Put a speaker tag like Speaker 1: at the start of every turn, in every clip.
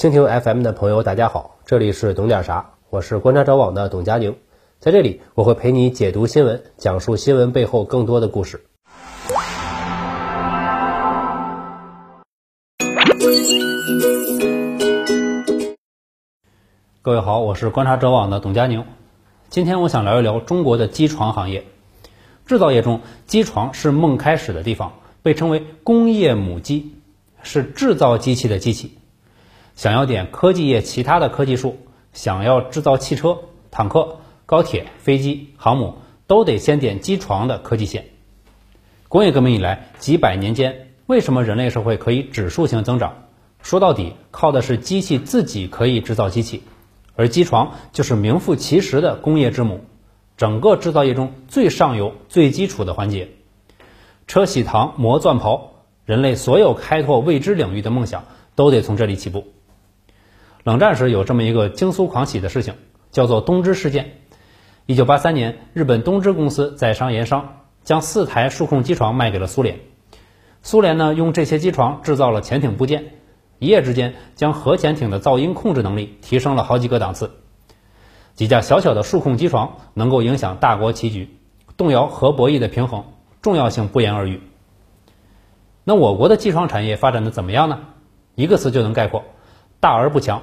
Speaker 1: 蜻蜓 FM 的朋友，大家好，这里是懂点啥，我是观察者网的董佳宁，在这里我会陪你解读新闻，讲述新闻背后更多的故事。各位好，我是观察者网的董佳宁，今天我想聊一聊中国的机床行业。制造业中，机床是梦开始的地方，被称为工业母机，是制造机器的机器。想要点科技业其他的科技树，想要制造汽车、坦克、高铁、飞机、航母，都得先点机床的科技线。工业革命以来几百年间，为什么人类社会可以指数型增长？说到底，靠的是机器自己可以制造机器，而机床就是名副其实的工业之母。整个制造业中最上游、最基础的环节，车铣膛磨钻刨，人类所有开拓未知领域的梦想都得从这里起步。冷战时有这么一个惊苏狂喜的事情，叫做东芝事件。一九八三年，日本东芝公司在商言商，将四台数控机床卖给了苏联。苏联呢，用这些机床制造了潜艇部件，一夜之间将核潜艇的噪音控制能力提升了好几个档次。几架小小的数控机床能够影响大国棋局，动摇核博弈的平衡，重要性不言而喻。那我国的机床产业发展的怎么样呢？一个词就能概括：大而不强。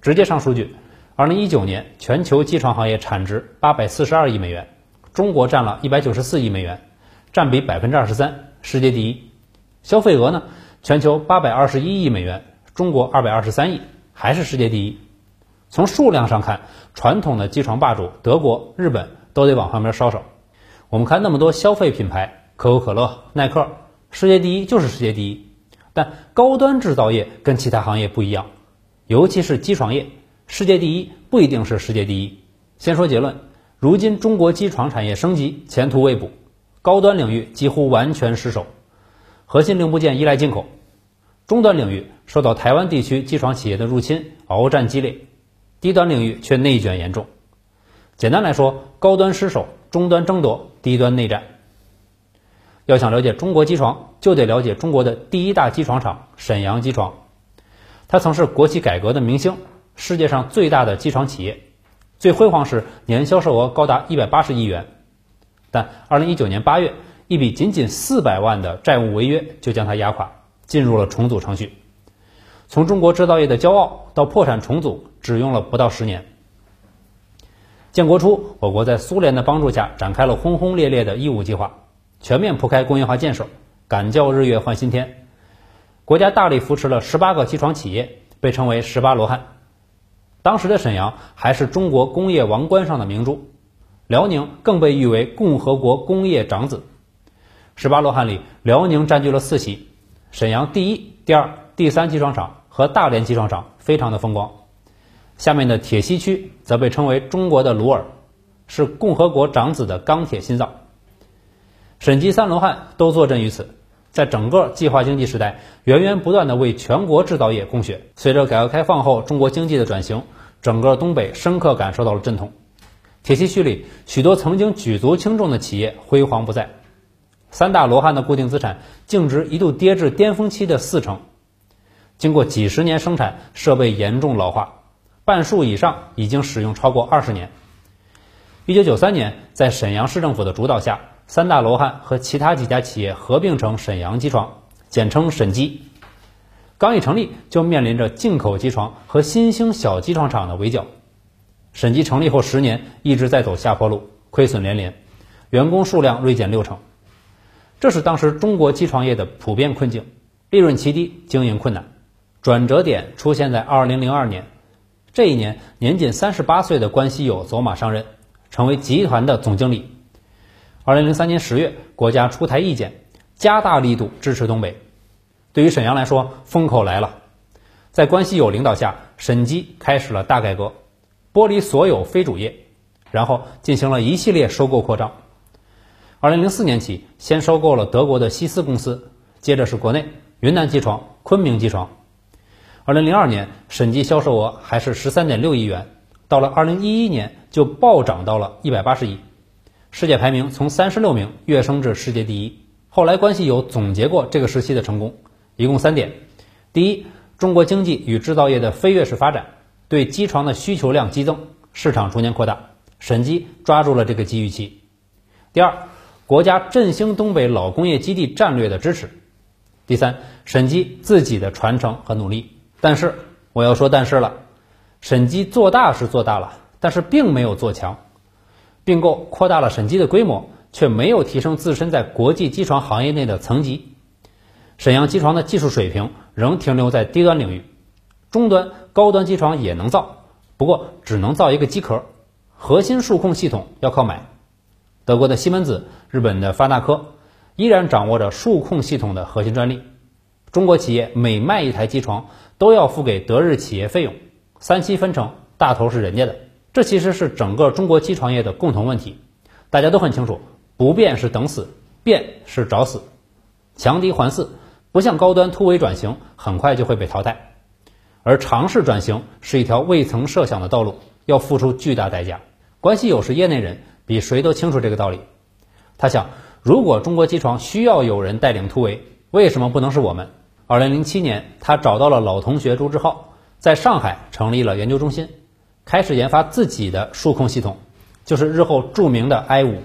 Speaker 1: 直接上数据，二零一九年全球机床行业产值八百四十二亿美元，中国占了一百九十四亿美元，占比百分之二十三，世界第一。消费额呢？全球八百二十一亿美元，中国二百二十三亿，还是世界第一。从数量上看，传统的机床霸主德国、日本都得往旁边稍稍。我们看那么多消费品牌，可口可乐、耐克，世界第一就是世界第一。但高端制造业跟其他行业不一样，尤其是机床业，世界第一不一定是世界第一。先说结论，如今中国机床产业升级前途未卜，高端领域几乎完全失守，核心零部件依赖进口，中端领域受到台湾地区机床企业的入侵，鏖战激烈。低端领域却内卷严重。简单来说，高端失守，中端争夺，低端内战。要想了解中国机床，就得了解中国的第一大机床厂沈阳机床。它曾是国企改革的明星，世界上最大的机床企业，最辉煌时年销售额高达一百八十亿元。但二零一九年八月，一笔仅仅四百万的债务违约就将它压垮，进入了重组程序。从中国制造业的骄傲到破产重组，只用了不到十年。建国初，我国在苏联的帮助下展开了轰轰烈烈的义务计划，全面铺开工业化建设，敢叫日月换新天。国家大力扶持了十八个机床企业，被称为“十八罗汉”。当时的沈阳还是中国工业王冠上的明珠，辽宁更被誉为共和国工业长子。十八罗汉里，辽宁占据了四席，沈阳第一、第二、第三机床厂。和大连机床厂非常的风光，下面的铁西区则被称为中国的鲁尔，是共和国长子的钢铁心脏。沈机三罗汉都坐镇于此，在整个计划经济时代，源源不断的为全国制造业供血。随着改革开放后中国经济的转型，整个东北深刻感受到了阵痛。铁西区里许多曾经举足轻重的企业辉煌不再，三大罗汉的固定资产净值一度跌至巅峰期的四成。经过几十年生产，设备严重老化，半数以上已经使用超过二十年。一九九三年，在沈阳市政府的主导下，三大罗汉和其他几家企业合并成沈阳机床，简称沈机。刚一成立，就面临着进口机床和新兴小机床厂的围剿。沈机成立后十年，一直在走下坡路，亏损连连，员工数量锐减六成。这是当时中国机床业的普遍困境：利润极低，经营困难。转折点出现在二零零二年，这一年年仅三十八岁的关西友走马上任，成为集团的总经理。二零零三年十月，国家出台意见，加大力度支持东北。对于沈阳来说，风口来了。在关系友领导下，沈机开始了大改革，剥离所有非主业，然后进行了一系列收购扩张。二零零四年起，先收购了德国的西斯公司，接着是国内云南机床、昆明机床。二零零二年，审计销售额还是十三点六亿元，到了二零一一年就暴涨到了一百八十亿，世界排名从三十六名跃升至世界第一。后来关系有总结过这个时期的成功，一共三点：第一，中国经济与制造业的飞跃式发展，对机床的需求量激增，市场逐年扩大，沈基抓住了这个机遇期。第二，国家振兴东北老工业基地战略的支持。第三，沈基自己的传承和努力。但是我要说但是了，沈基做大是做大了，但是并没有做强。并购扩大了沈基的规模，却没有提升自身在国际机床行业内的层级。沈阳机床的技术水平仍停留在低端领域，中端、高端机床也能造，不过只能造一个机壳，核心数控系统要靠买。德国的西门子、日本的发那科依然掌握着数控系统的核心专利。中国企业每卖一台机床，都要付给德日企业费用，三七分成，大头是人家的。这其实是整个中国机床业的共同问题。大家都很清楚，不变是等死，变是找死。强敌环伺，不向高端突围转型，很快就会被淘汰。而尝试转型是一条未曾设想的道路，要付出巨大代价。关系友是业内人，比谁都清楚这个道理。他想，如果中国机床需要有人带领突围，为什么不能是我们？二零零七年，他找到了老同学朱志浩，在上海成立了研究中心，开始研发自己的数控系统，就是日后著名的 I 五。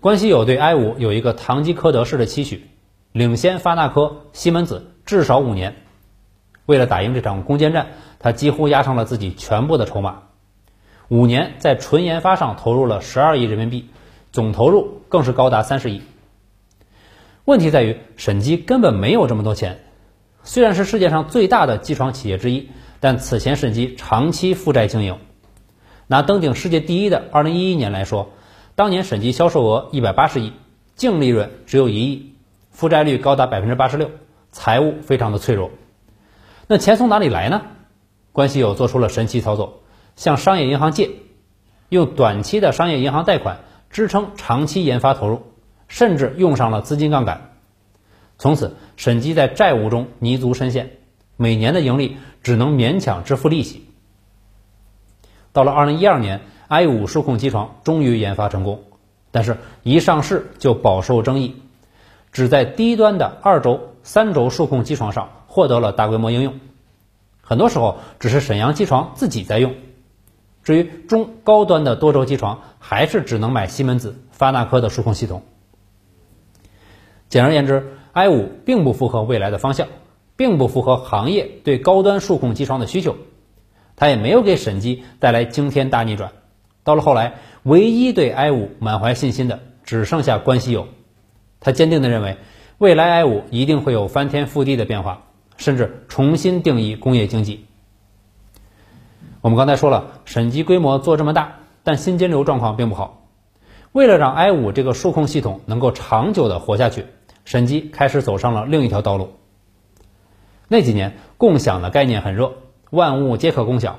Speaker 1: 关系友对 I 五有一个堂吉诃德式的期许，领先发那科、西门子至少五年。为了打赢这场攻坚战，他几乎押上了自己全部的筹码，五年在纯研发上投入了十二亿人民币，总投入更是高达三十亿。问题在于，沈基根本没有这么多钱。虽然是世界上最大的机床企业之一，但此前审计长期负债经营。拿登顶世界第一的2011年来说，当年审计销售额180亿，净利润只有一亿，负债率高达86%，财务非常的脆弱。那钱从哪里来呢？关系友做出了神奇操作，向商业银行借，用短期的商业银行贷款支撑长期研发投入。甚至用上了资金杠杆，从此审计在债务中泥足深陷，每年的盈利只能勉强支付利息。到了二零一二年，i 五数控机床终于研发成功，但是一上市就饱受争议，只在低端的二轴、三轴数控机床上获得了大规模应用，很多时候只是沈阳机床自己在用，至于中高端的多轴机床，还是只能买西门子、发那科的数控系统。简而言之，i 五并不符合未来的方向，并不符合行业对高端数控机床的需求，它也没有给沈基带来惊天大逆转。到了后来，唯一对 i 五满怀信心的只剩下关系友，他坚定地认为，未来 i 五一定会有翻天覆地的变化，甚至重新定义工业经济。我们刚才说了，沈基规模做这么大，但新金流状况并不好。为了让 i 五这个数控系统能够长久的活下去。沈基开始走上了另一条道路。那几年，共享的概念很热，万物皆可共享。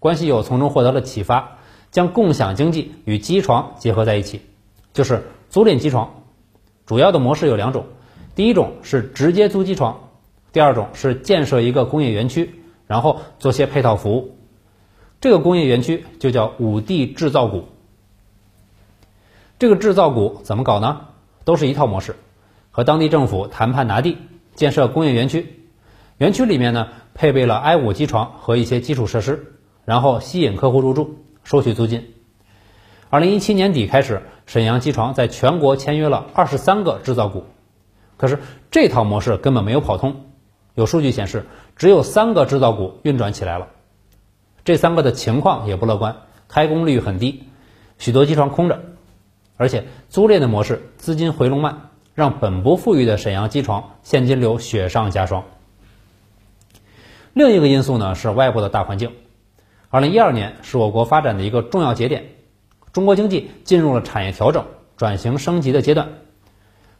Speaker 1: 关系友从中获得了启发，将共享经济与机床结合在一起，就是租赁机床。主要的模式有两种，第一种是直接租机床，第二种是建设一个工业园区，然后做些配套服务。这个工业园区就叫五 D 制造股。这个制造股怎么搞呢？都是一套模式。和当地政府谈判拿地，建设工业园区，园区里面呢配备了 i 五机床和一些基础设施，然后吸引客户入住，收取租金。二零一七年底开始，沈阳机床在全国签约了二十三个制造股，可是这套模式根本没有跑通，有数据显示，只有三个制造股运转起来了，这三个的情况也不乐观，开工率很低，许多机床空着，而且租赁的模式资金回笼慢。让本不富裕的沈阳机床现金流雪上加霜。另一个因素呢是外部的大环境。二零一二年是我国发展的一个重要节点，中国经济进入了产业调整、转型升级的阶段，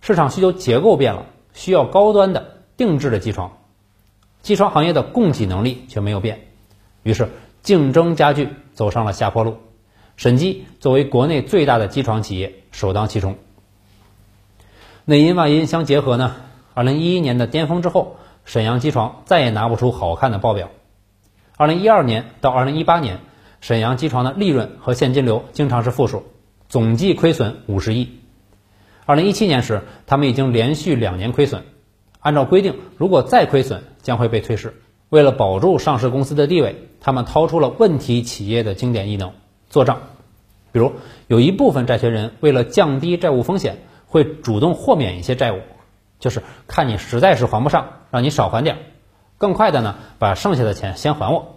Speaker 1: 市场需求结构变了，需要高端的定制的机床，机床行业的供给能力却没有变，于是竞争加剧，走上了下坡路。沈基作为国内最大的机床企业，首当其冲。内因外因相结合呢，二零一一年的巅峰之后，沈阳机床再也拿不出好看的报表。二零一二年到二零一八年，沈阳机床的利润和现金流经常是负数，总计亏损五十亿。二零一七年时，他们已经连续两年亏损。按照规定，如果再亏损，将会被退市。为了保住上市公司的地位，他们掏出了问题企业的经典异能——做账。比如，有一部分债权人为了降低债务风险，会主动豁免一些债务，就是看你实在是还不上，让你少还点，更快的呢，把剩下的钱先还我。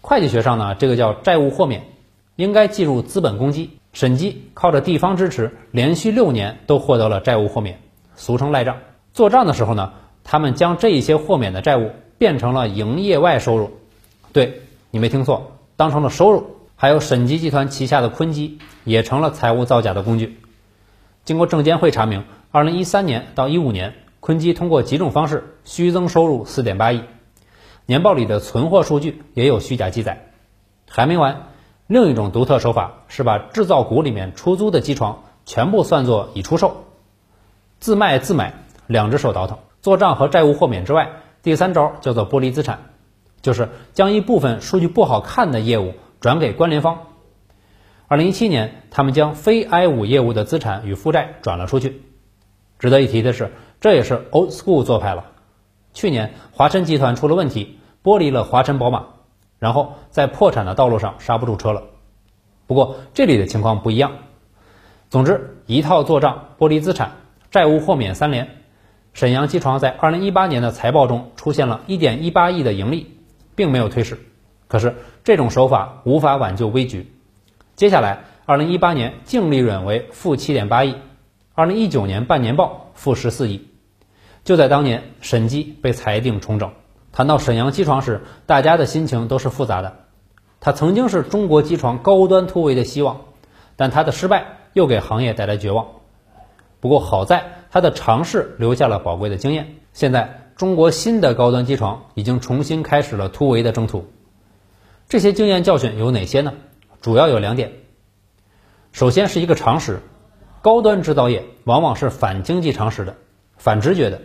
Speaker 1: 会计学上呢，这个叫债务豁免，应该计入资本公积。审计靠着地方支持，连续六年都获得了债务豁免，俗称赖账。做账的时候呢，他们将这一些豁免的债务变成了营业外收入。对你没听错，当成了收入。还有审计集团旗下的坤基也成了财务造假的工具。经过证监会查明，二零一三年到一五年，坤基通过几种方式虚增收入四点八亿，年报里的存货数据也有虚假记载。还没完。另一种独特手法是把制造股里面出租的机床全部算作已出售，自卖自买，两只手倒腾。做账和债务豁免之外，第三招叫做剥离资产，就是将一部分数据不好看的业务转给关联方。二零一七年，他们将非 I 五业务的资产与负债转了出去。值得一提的是，这也是 old school 做派了。去年华晨集团出了问题，剥离了华晨宝马。然后在破产的道路上刹不住车了。不过这里的情况不一样。总之，一套做账、剥离资产、债务豁免三连。沈阳机床在二零一八年的财报中出现了一点一八亿的盈利，并没有退市。可是这种手法无法挽救危局。接下来，二零一八年净利润为负七点八亿，二零一九年半年报负十四亿。就在当年，审计被裁定重整。谈到沈阳机床时，大家的心情都是复杂的。它曾经是中国机床高端突围的希望，但它的失败又给行业带来绝望。不过好在它的尝试留下了宝贵的经验。现在中国新的高端机床已经重新开始了突围的征途。这些经验教训有哪些呢？主要有两点。首先是一个常识：高端制造业往往是反经济常识的、反直觉的。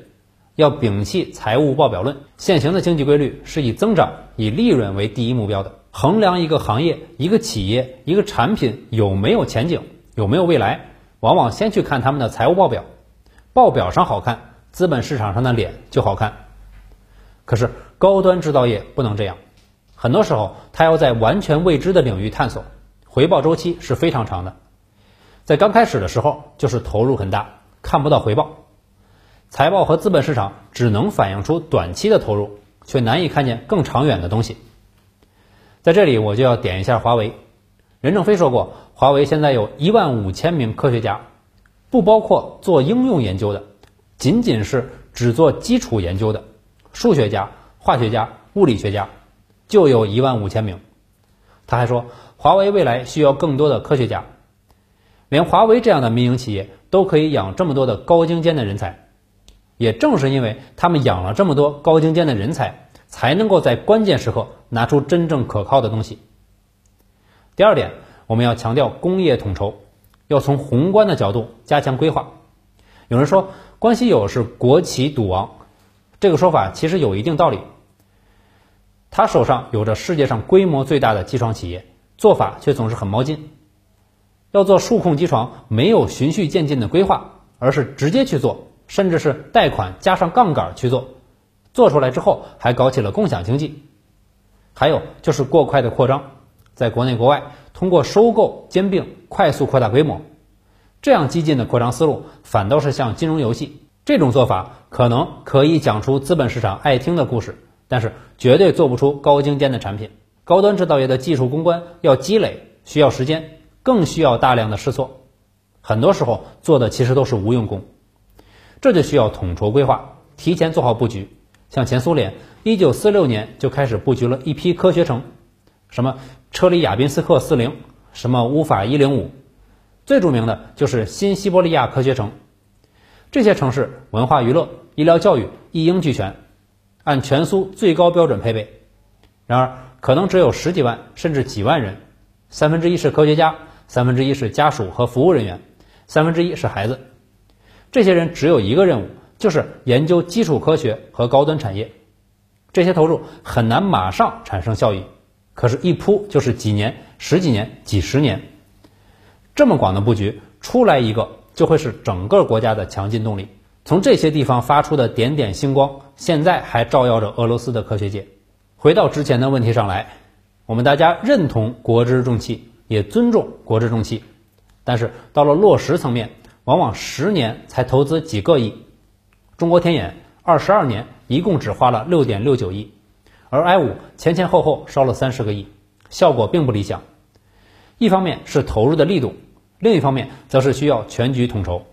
Speaker 1: 要摒弃财务报表论，现行的经济规律是以增长、以利润为第一目标的。衡量一个行业、一个企业、一个产品有没有前景、有没有未来，往往先去看他们的财务报表。报表上好看，资本市场上的脸就好看。可是高端制造业不能这样，很多时候它要在完全未知的领域探索，回报周期是非常长的。在刚开始的时候，就是投入很大，看不到回报。财报和资本市场只能反映出短期的投入，却难以看见更长远的东西。在这里，我就要点一下华为。任正非说过，华为现在有一万五千名科学家，不包括做应用研究的，仅仅是只做基础研究的数学家、化学家、物理学家，就有一万五千名。他还说，华为未来需要更多的科学家，连华为这样的民营企业都可以养这么多的高精尖的人才。也正是因为他们养了这么多高精尖的人才，才能够在关键时刻拿出真正可靠的东西。第二点，我们要强调工业统筹，要从宏观的角度加强规划。有人说关系友是国企赌王，这个说法其实有一定道理。他手上有着世界上规模最大的机床企业，做法却总是很冒进。要做数控机床，没有循序渐进的规划，而是直接去做。甚至是贷款加上杠杆去做，做出来之后还搞起了共享经济，还有就是过快的扩张，在国内国外通过收购兼并快速扩大规模，这样激进的扩张思路反倒是像金融游戏。这种做法可能可以讲出资本市场爱听的故事，但是绝对做不出高精尖的产品。高端制造业的技术攻关要积累，需要时间，更需要大量的试错，很多时候做的其实都是无用功。这就需要统筹规划，提前做好布局。像前苏联，一九四六年就开始布局了一批科学城，什么车里亚宾斯克四零，什么乌法一零五，最著名的就是新西伯利亚科学城。这些城市文化娱乐、医疗教育一应俱全，按全苏最高标准配备。然而，可能只有十几万甚至几万人，三分之一是科学家，三分之一是家属和服务人员，三分之一是孩子。这些人只有一个任务，就是研究基础科学和高端产业。这些投入很难马上产生效益，可是，一铺就是几年、十几年、几十年。这么广的布局出来一个，就会是整个国家的强劲动力。从这些地方发出的点点星光，现在还照耀着俄罗斯的科学界。回到之前的问题上来，我们大家认同国之重器，也尊重国之重器，但是到了落实层面，往往十年才投资几个亿。中国天眼二十二年一共只花了六点六九亿，而 I 五前前后后烧了三十个亿，效果并不理想。一方面是投入的力度，另一方面则是需要全局统筹。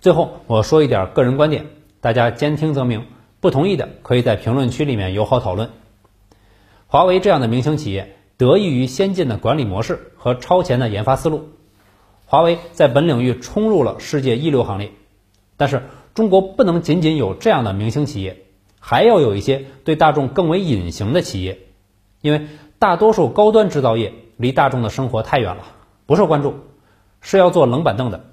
Speaker 1: 最后我说一点个人观点，大家兼听则明，不同意的可以在评论区里面友好讨论。华为这样的明星企业得益于先进的管理模式和超前的研发思路，华为在本领域冲入了世界一流行列。但是中国不能仅仅有这样的明星企业，还要有一些对大众更为隐形的企业，因为大多数高端制造业离大众的生活太远了，不受关注，是要坐冷板凳的。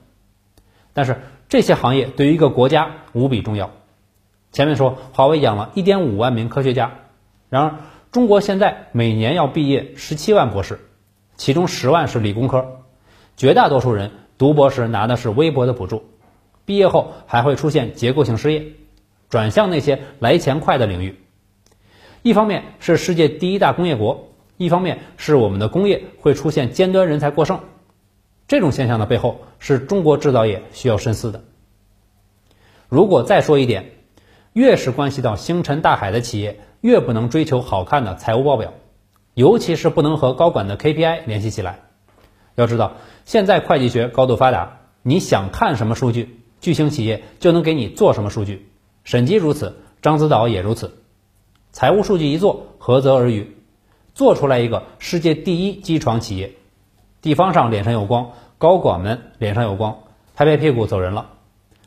Speaker 1: 但是。这些行业对于一个国家无比重要。前面说华为养了一点五万名科学家，然而中国现在每年要毕业十七万博士，其中十万是理工科，绝大多数人读博时拿的是微薄的补助，毕业后还会出现结构性失业，转向那些来钱快的领域。一方面是世界第一大工业国，一方面是我们的工业会出现尖端人才过剩。这种现象的背后是中国制造业需要深思的。如果再说一点，越是关系到星辰大海的企业，越不能追求好看的财务报表，尤其是不能和高管的 KPI 联系起来。要知道，现在会计学高度发达，你想看什么数据，巨星企业就能给你做什么数据。审计如此，獐子岛也如此。财务数据一做，何泽而渔，做出来一个世界第一机床企业。地方上脸上有光，高管们脸上有光，拍拍屁股走人了。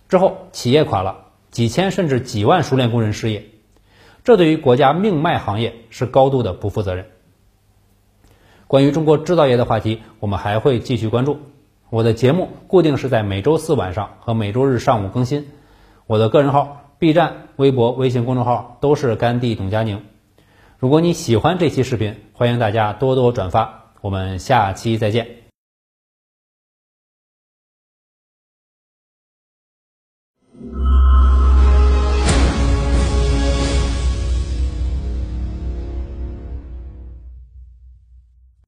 Speaker 1: 之后企业垮了，几千甚至几万熟练工人失业，这对于国家命脉行业是高度的不负责任。关于中国制造业的话题，我们还会继续关注。我的节目固定是在每周四晚上和每周日上午更新。我的个人号、B 站、微博、微信公众号都是甘地董佳宁。如果你喜欢这期视频，欢迎大家多多转发。我们下期再见。